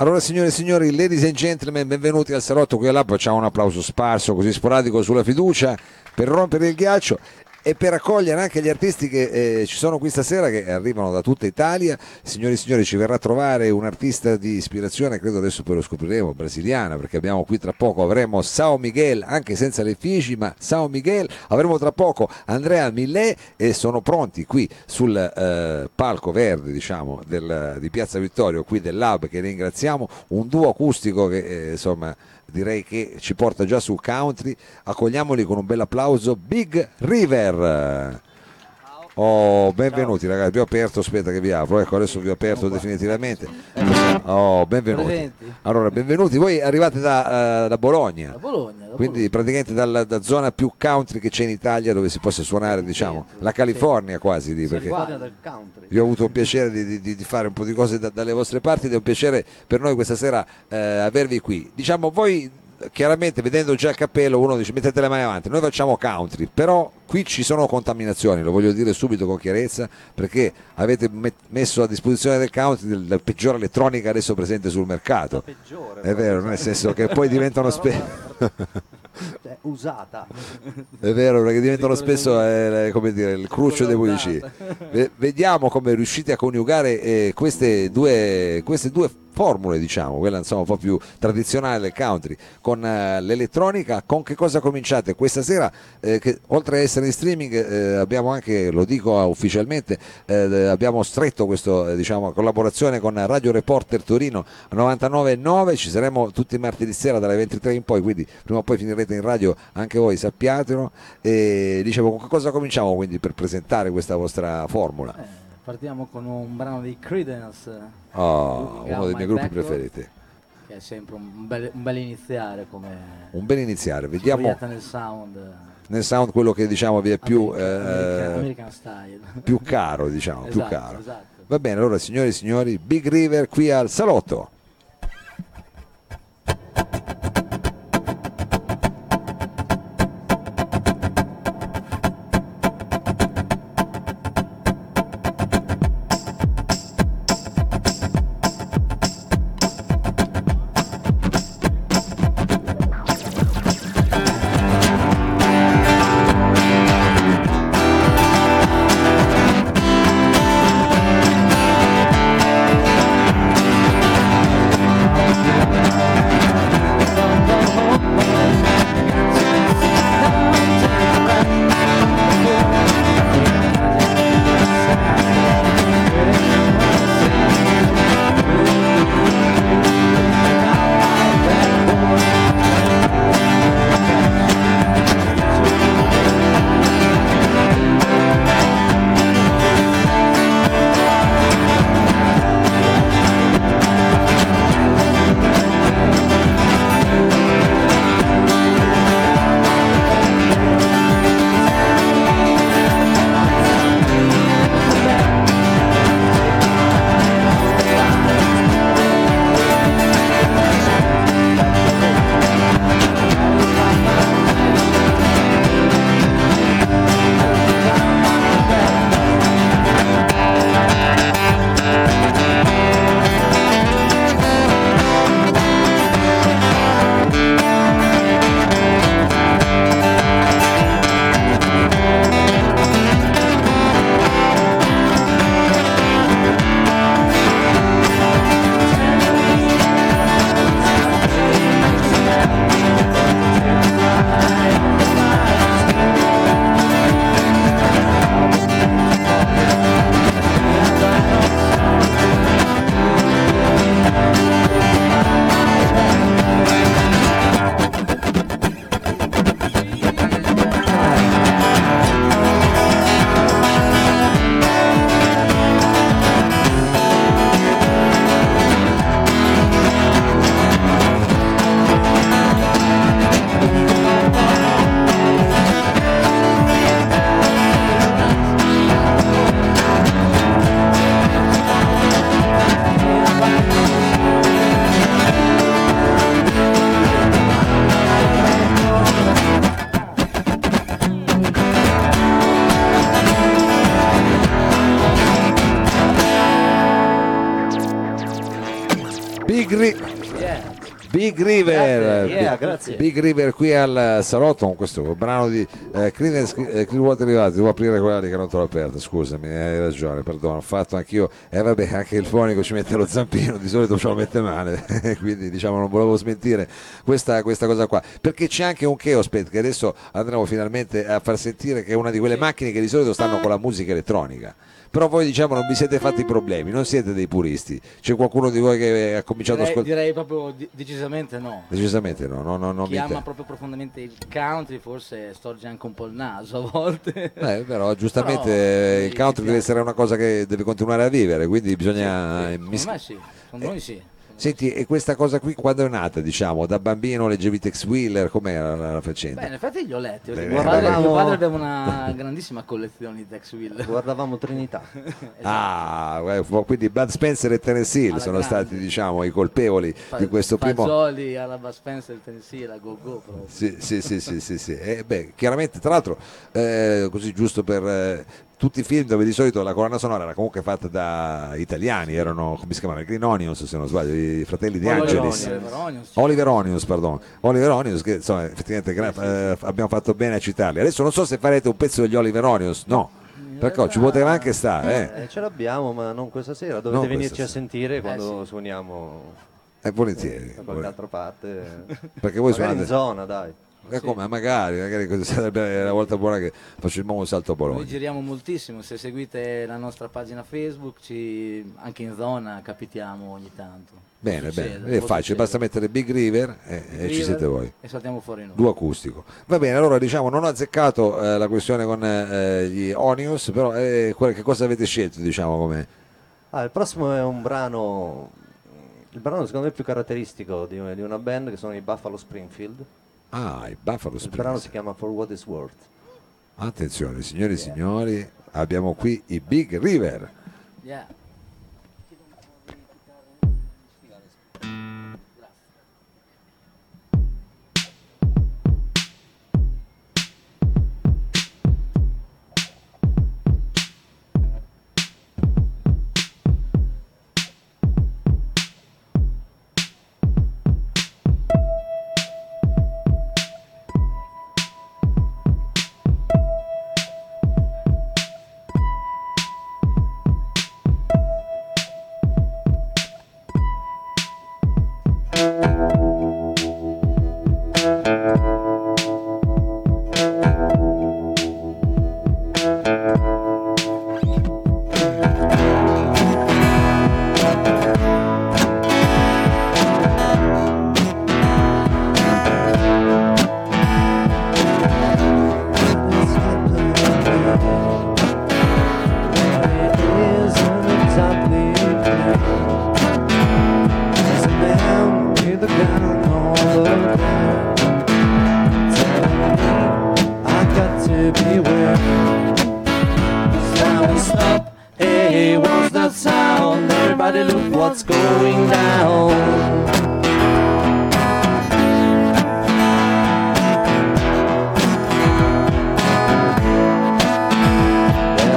Allora signore e signori, ladies and gentlemen, benvenuti al salotto. Qui all'app, facciamo un applauso sparso, così sporadico sulla fiducia, per rompere il ghiaccio e per accogliere anche gli artisti che eh, ci sono qui stasera che arrivano da tutta Italia. Signori e signori, ci verrà a trovare un artista di ispirazione, credo adesso poi lo scopriremo, brasiliana, perché abbiamo qui tra poco avremo Sao Miguel, anche senza le fici, ma Sao Miguel, avremo tra poco Andrea Millet e sono pronti qui sul eh, palco verde, diciamo, del, di Piazza Vittorio, qui del Lab che ringraziamo, un duo acustico che eh, insomma direi che ci porta già sul country. Accogliamoli con un bel applauso. Big River. Oh, benvenuti ragazzi, vi ho aperto, aspetta che vi apro, ecco adesso vi ho aperto definitivamente. Oh, benvenuti. Allora, benvenuti, voi arrivate da, eh, da Bologna, Da Bologna, da quindi praticamente dalla da zona più country che c'è in Italia dove si possa suonare, diciamo, la California quasi lì, perché io ho avuto il piacere di, di- di fare un po' di cose da- dalle vostre parti ed è un piacere per noi questa sera eh, avervi qui. Diciamo, voi chiaramente vedendo già il cappello uno dice mettete le mani avanti, noi facciamo country, però qui ci sono contaminazioni, lo voglio dire subito con chiarezza, perché avete met- messo a disposizione del country la peggiore elettronica adesso presente sul mercato. peggiore È vero, nel senso che poi diventano spesso... cioè, usata È vero, perché diventano spesso eh, come dire, il cruccio dei. Ve- Vediamo come riuscite a coniugare eh, queste, due, queste due formule, diciamo, quella insomma un po' più tradizionale del country, con eh, l'elettronica. Con che cosa cominciate questa sera? eh, che, oltre ad essere in streaming, eh, abbiamo anche, lo dico ufficialmente, eh, abbiamo stretto questa diciamo, collaborazione con Radio Reporter Torino 99.9. Ci saremo tutti martedì sera dalle 23 in poi, quindi prima o poi finirete in radio anche voi, sappiatelo. E dicevo, con che cosa cominciamo quindi per presentare questa vostra formula? Eh, partiamo con un brano di Credence, Oh, Che ha uno dei miei gruppi preferiti. che è sempre un bel, un bel iniziare come Un bel iniziare, vediamo nel sound nel sound quello che diciamo vi è più, American, American- eh, American style. più caro, diciamo, più Esatto, caro. esatto. Va bene, allora signori e signori, Big River qui al salotto. Big- River qui al salotto con questo brano di eh, Creedence eh, Clearwater Revival. Devo aprire quella lì che non te l'ho aperta, scusami, hai ragione, perdono, ho fatto anch'io. E vabbè, anche il fonico ci mette lo zampino, di solito ce lo mette male, quindi diciamo non volevo smentire questa, questa cosa qua. Perché c'è anche un Chaos Pet che adesso andremo finalmente a far sentire che è una di quelle macchine che di solito stanno con la musica elettronica. Però voi diciamo non vi siete fatti problemi, non siete dei puristi. C'è qualcuno di voi che ha cominciato a Direi, ascoltare? direi proprio decisamente no. Decisamente no, no, no, non Chi mi ama proprio profondamente il country forse storge anche un po' il naso a volte. Eh, però giustamente Però, eh, sì, il country deve essere una cosa che deve continuare a vivere, quindi bisogna... Sì, eh, secondo mis- me sì, secondo noi sì. Senti, e questa cosa qui quando è nata, diciamo? Da bambino leggevi Tex Wheeler, com'era la, la faccenda? Beh, in effetti li ho letti, perché mio padre, mio padre aveva una grandissima collezione di Tex Will. Guardavamo Trinità. Ah, eh, quindi Bud Spencer e Hill Alla sono grande. stati diciamo i colpevoli di questo primo... Fagioli alla Bud Spencer, il Tennessee, la Go Go proprio. Sì, sì, sì, sì, sì, sì. Eh, beh, chiaramente, tra l'altro, eh, così giusto per eh, tutti i film dove di solito la colonna sonora era comunque fatta da italiani, erano, come si chiamava, Green Onions se non sbaglio, i fratelli di Oliver Angelis. Onions, Onions, Oliver Onions, pardon. Oliver Onions, che insomma, effettivamente gra- eh, abbiamo fatto bene a citarli. Adesso non so se farete un pezzo degli Oliver Onions, no. Perché ci poteva anche stare, eh. Eh, ce l'abbiamo, ma non questa sera. Dovete Non venirci questa a sentire quando sì. suoniamo Eh, volentieri. da qualche altra parte. Perché voi Magari suonate. in zona, dai. Eh, come? Magari, magari così sarebbe la volta buona che facciamo un salto a Noi Bologna. giriamo moltissimo, se seguite la nostra pagina Facebook, ci- anche in zona capitiamo ogni tanto. Bene, Succede, bene, è facile, succedere. basta mettere Big River e, e ci River siete voi. E saltiamo fuori noi. Duo acustico. Va bene, allora diciamo non ho azzeccato eh, la questione con eh, gli Onions, però eh, che cosa avete scelto, diciamo, come... Ah, il prossimo è un brano. Il brano secondo me più caratteristico di, di una band che sono i Buffalo Springfield. Ah, i Buffalo Il brano Springs. si chiama For What Is Worth. Attenzione, signori e signori, abbiamo qui i Big River. Yeah.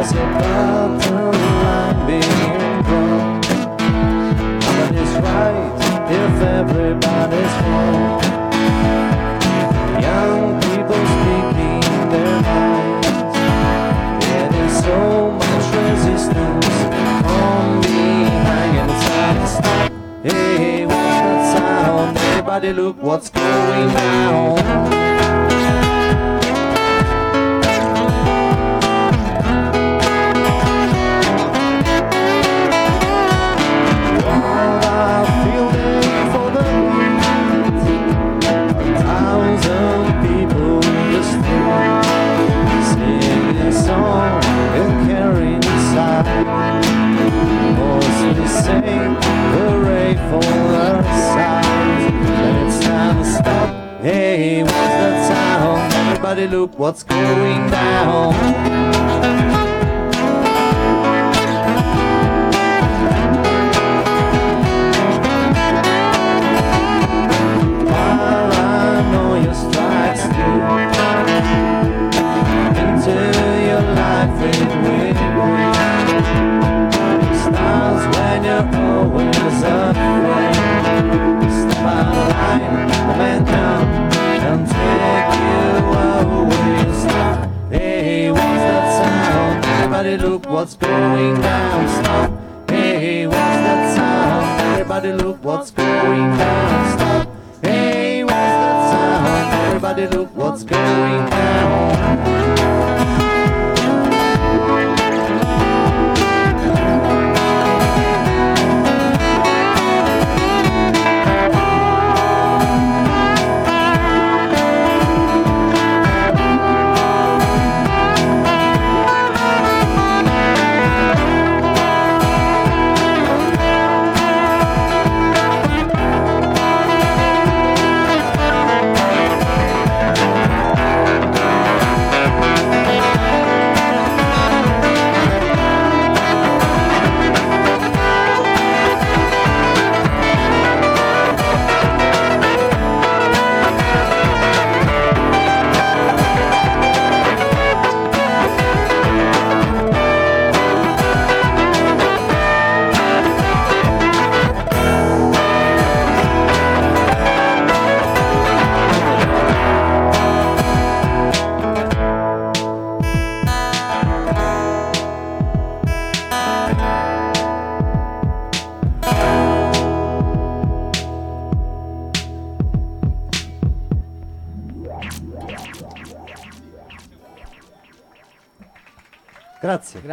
There's a bottom line being drawn. Nobody's right if everybody's wrong. Young people speaking their minds. Getting so much resistance from behind trying stop. Hey, what's that sound? Everybody look what's going down. Everybody look what's going down. What's going down. Stop. Hey, what's that sound? Everybody look what's going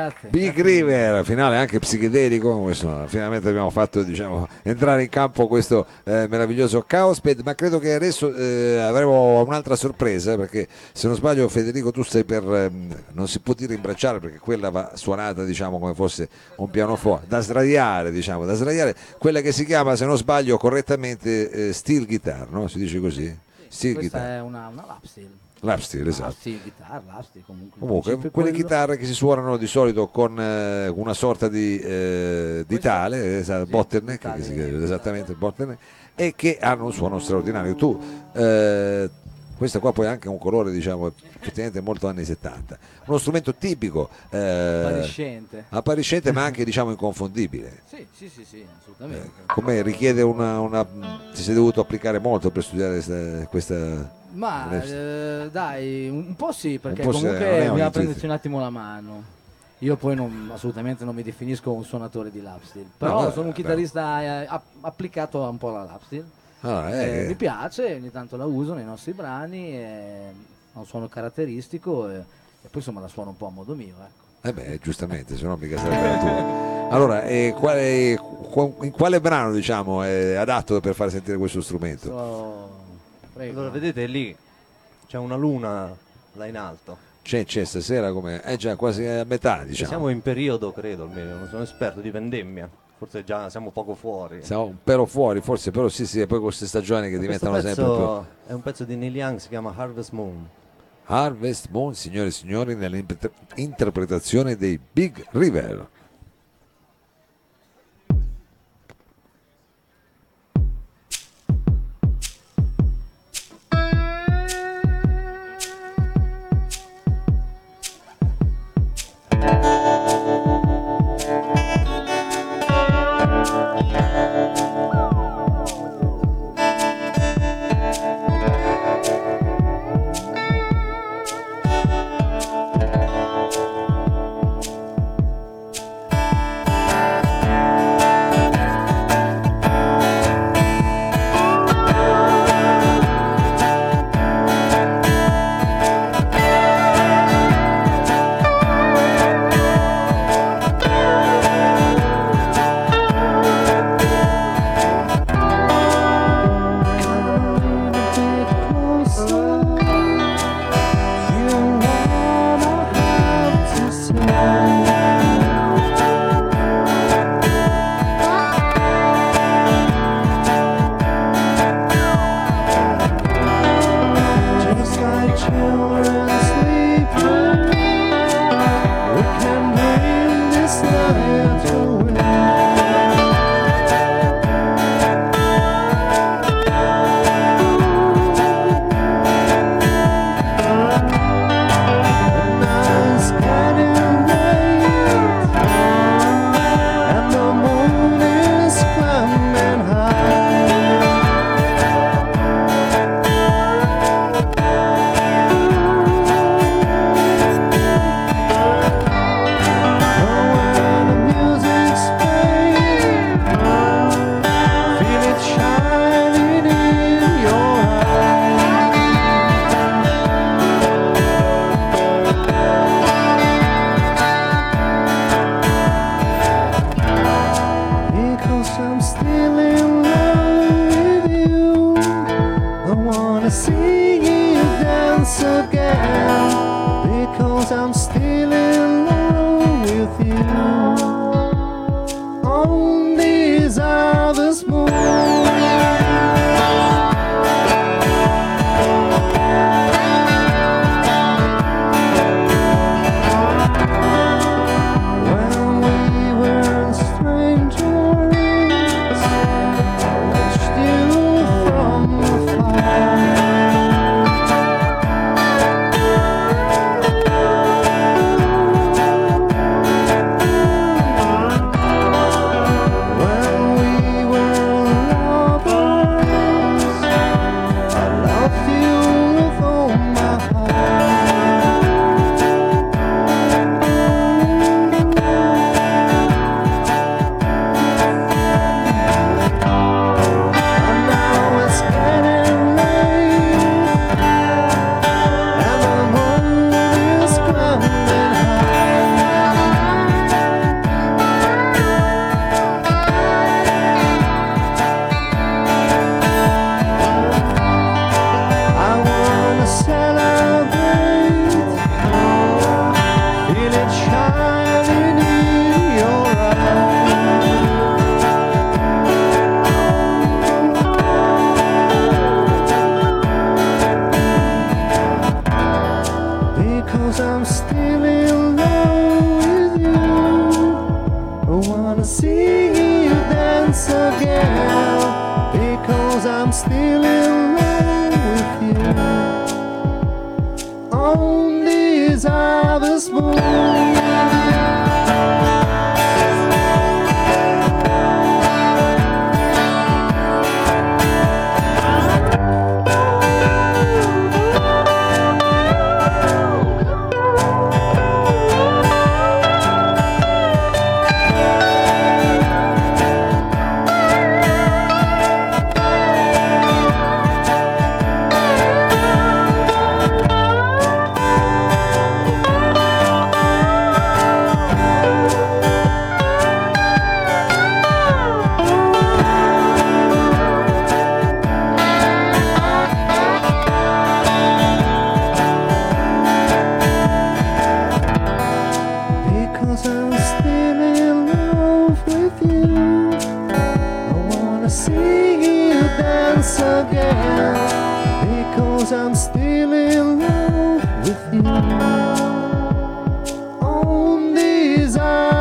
Grazie. Big River, finale anche psichedelico, questo, finalmente abbiamo fatto diciamo, entrare in campo questo eh, meraviglioso Chaosped, ma credo che adesso eh, avremo un'altra sorpresa perché se non sbaglio Federico tu stai per, ehm, non si può dire imbracciare perché quella va suonata diciamo come fosse un pianoforte, da sdraiare diciamo, da sdraiare quella che si chiama se non sbaglio correttamente eh, steel guitar, no? si dice così? Steel Questa guitar, è una, una lap steel. lap steel esatto. Lap steel guitar, lap steel comunque. Comunque, è quelle quello. chitarre che si suonano di solito con eh, una sorta di, eh, di Questa- tale, esatto, sì, bottleneck, tale- che si chiama esattamente bottleneck, e che hanno un suono straordinario. Tu, eh, questa qua poi ha anche un colore, diciamo, effettivamente molto anni 70. Uno strumento tipico, eh, Appariscente. appariscente ma anche, diciamo, inconfondibile. Sì, sì, sì, sì, assolutamente. Come richiede una, una- Ti sei dovuto applicare molto per studiare questa... Ma eh, dai, un po' sì, perché po' sì, è comunque un bisogna prendersi un attimo la mano. Io poi non- assolutamente non mi definisco un suonatore di lap steel, però vabbè, sono un beh. chitarrista eh, app- applicato un po' alla lap steel. Ah, Eh, eh, mi piace, ogni tanto la uso nei nostri brani, eh, ha un suono caratteristico e, e poi insomma la suono un po' a modo mio. Ecco. Eh beh, giustamente, se no mica sarebbe la tua. Allora, eh, quale- qu- in quale brano diciamo è adatto per far sentire questo strumento? So- prego. Allora, vedete lì c'è una luna là in alto. C'è, c'è stasera come... È già quasi a metà, Ci diciamo. Siamo in periodo, credo, almeno, non sono esperto di vendemmia. Forse già siamo poco fuori. Siamo pelo fuori, forse, però sì, sì, e poi queste stagioni che Questo diventano sempre più... pezzo è un pezzo di Neil Young, si chiama Harvest Moon. Harvest Moon, signore e signori, nell'interpretazione dei Big River.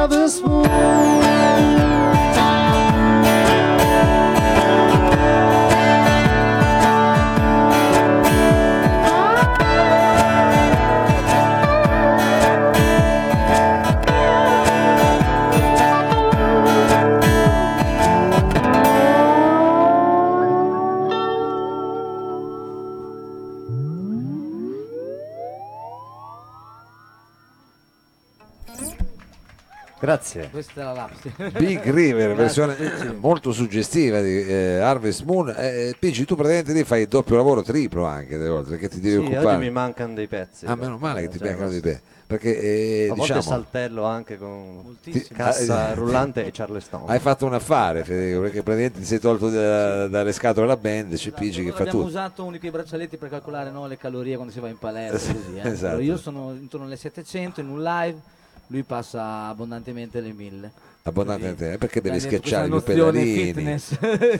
Harvest moon. Grazie. Questa era l'apsi. Big River, Grazie, versione molto suggestiva di eh, Harvest Moon. Eh, Pigi, tu praticamente lì fai il doppio lavoro, triplo anche delle volte, perché ti devi Sì, oggi occupare. mi mancano dei pezzi. Ah, meno male che ti Cioè, mancano di questo- te. Perché eh, A volte diciamo, saltello anche con cassa eh, rullante e Charleston. hai fatto un affare, Federico, perché praticamente ti sei tolto da- dalle scatole la band, c'è Pigi che fa Abbiamo tutto. usato uno di quei braccialetti per calcolare no, le calorie quando si va in palestra. Così, eh. Esatto. Allora, io sono intorno alle 700 in un live, lui passa abbondantemente le 1000. Abbondantemente, eh, perché devi schiacciare i due pedalini.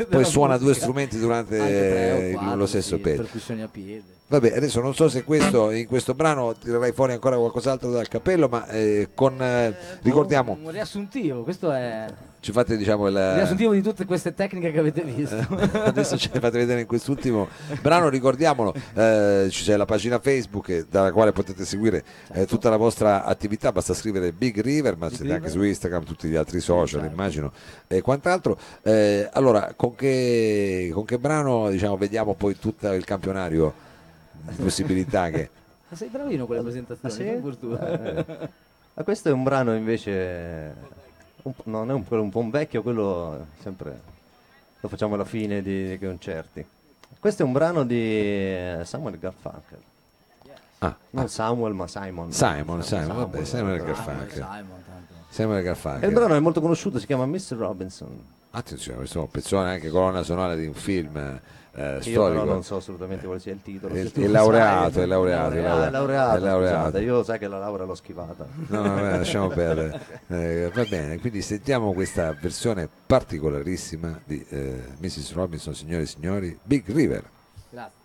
Poi suona due musica. strumenti durante Anche tre o eh, quattro, lo stesso sì, pezzo. percussioni a piede. Vabbè, adesso non so se questo, in questo brano tirerai fuori ancora qualcos'altro dal cappello, ma eh, con, eh, ricordiamo, Un riassuntivo, questo è ci fate diciamo il... il riassuntivo di tutte queste tecniche che avete visto. Adesso ce le fate vedere in quest'ultimo brano, ricordiamolo, eh, c'è la pagina Facebook eh, dalla quale potete seguire eh, tutta la vostra attività, basta scrivere Big River, ma siete anche su Instagram, tutti gli altri social, Certo. immagino, e quant'altro. Eh, allora, con che, con che brano diciamo, vediamo poi tutto il campionario di possibilità che... Ma sei bravino con le presentazioni, Ah, sì? Eh, ma questo è un brano invece un non è un, quello un po' un vecchio, quello sempre lo facciamo alla fine di- dei concerti. Questo è un brano di eh, Samuel Garfunkel. Ah, Non Samuel, ma Simon. Simon, Simon, vabbè, Simon Ah, Garfunkel. Simon, Sembra E il Garfunkel. brano è molto conosciuto, si chiama Mr. Robinson. Attenzione, questo è un pezzone anche colonna sonora di un film eh, Io storico. però non so assolutamente quale sia il titolo. È lo laureato, sai. è laureato, è Ah, laureato. è laureato, è laureato. scusate, io sai che la laurea l'ho schivata. No, no, vabbè, lasciamo perdere. Eh, va bene, quindi sentiamo questa versione particolarissima di eh, Mrs. Robinson, signore e signori, Big River. Grazie.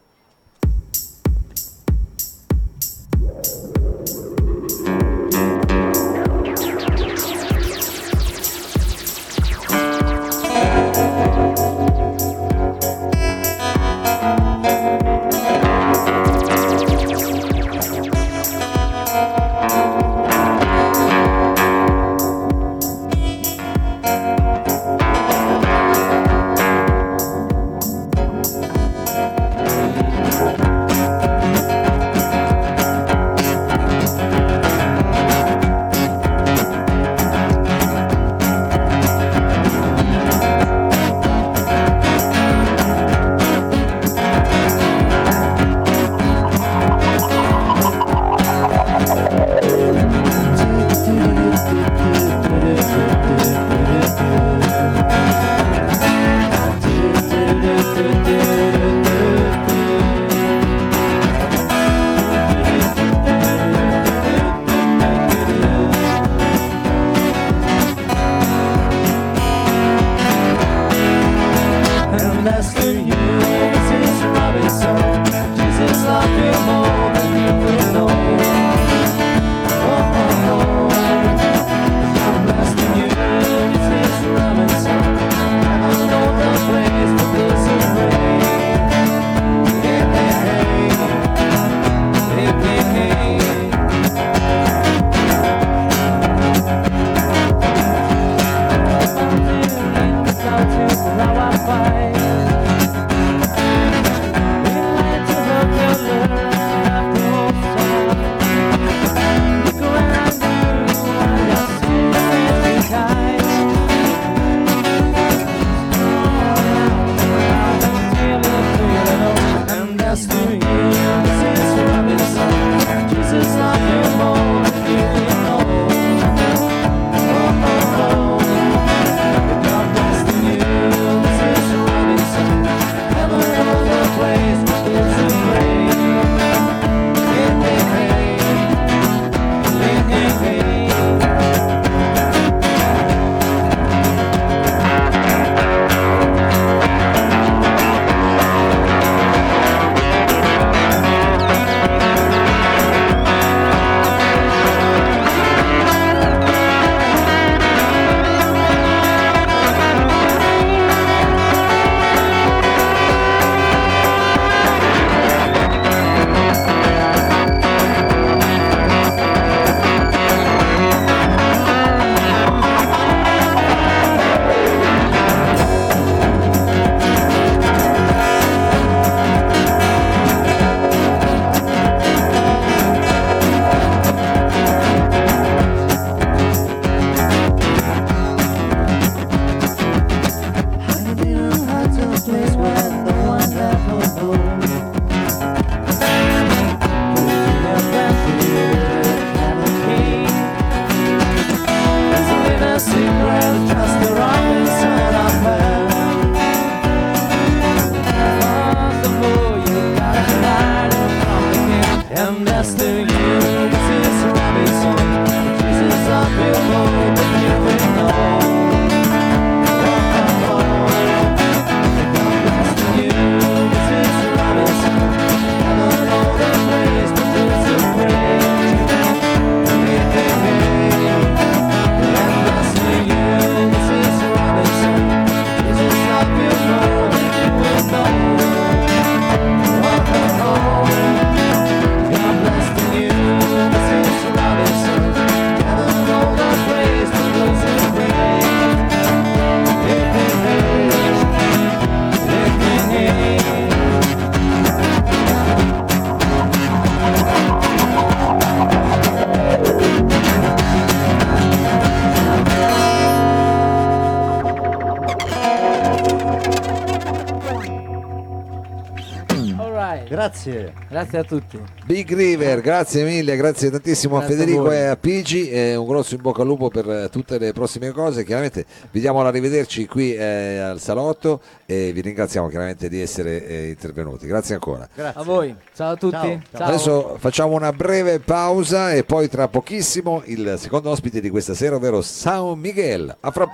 Grazie. Grazie a tutti. Big River, grazie mille, grazie tantissimo Grazie a a Federico voi. e a Pigi, eh, un grosso in bocca al lupo per eh, tutte le prossime cose, chiaramente vi diamo la rivederci qui eh, al salotto e vi ringraziamo chiaramente di essere eh, intervenuti, grazie ancora. Grazie. A voi. Ciao a tutti. Ciao. Ciao. Adesso facciamo una breve pausa e poi tra pochissimo il secondo ospite di questa sera, ovvero San Miguel. A fra poco.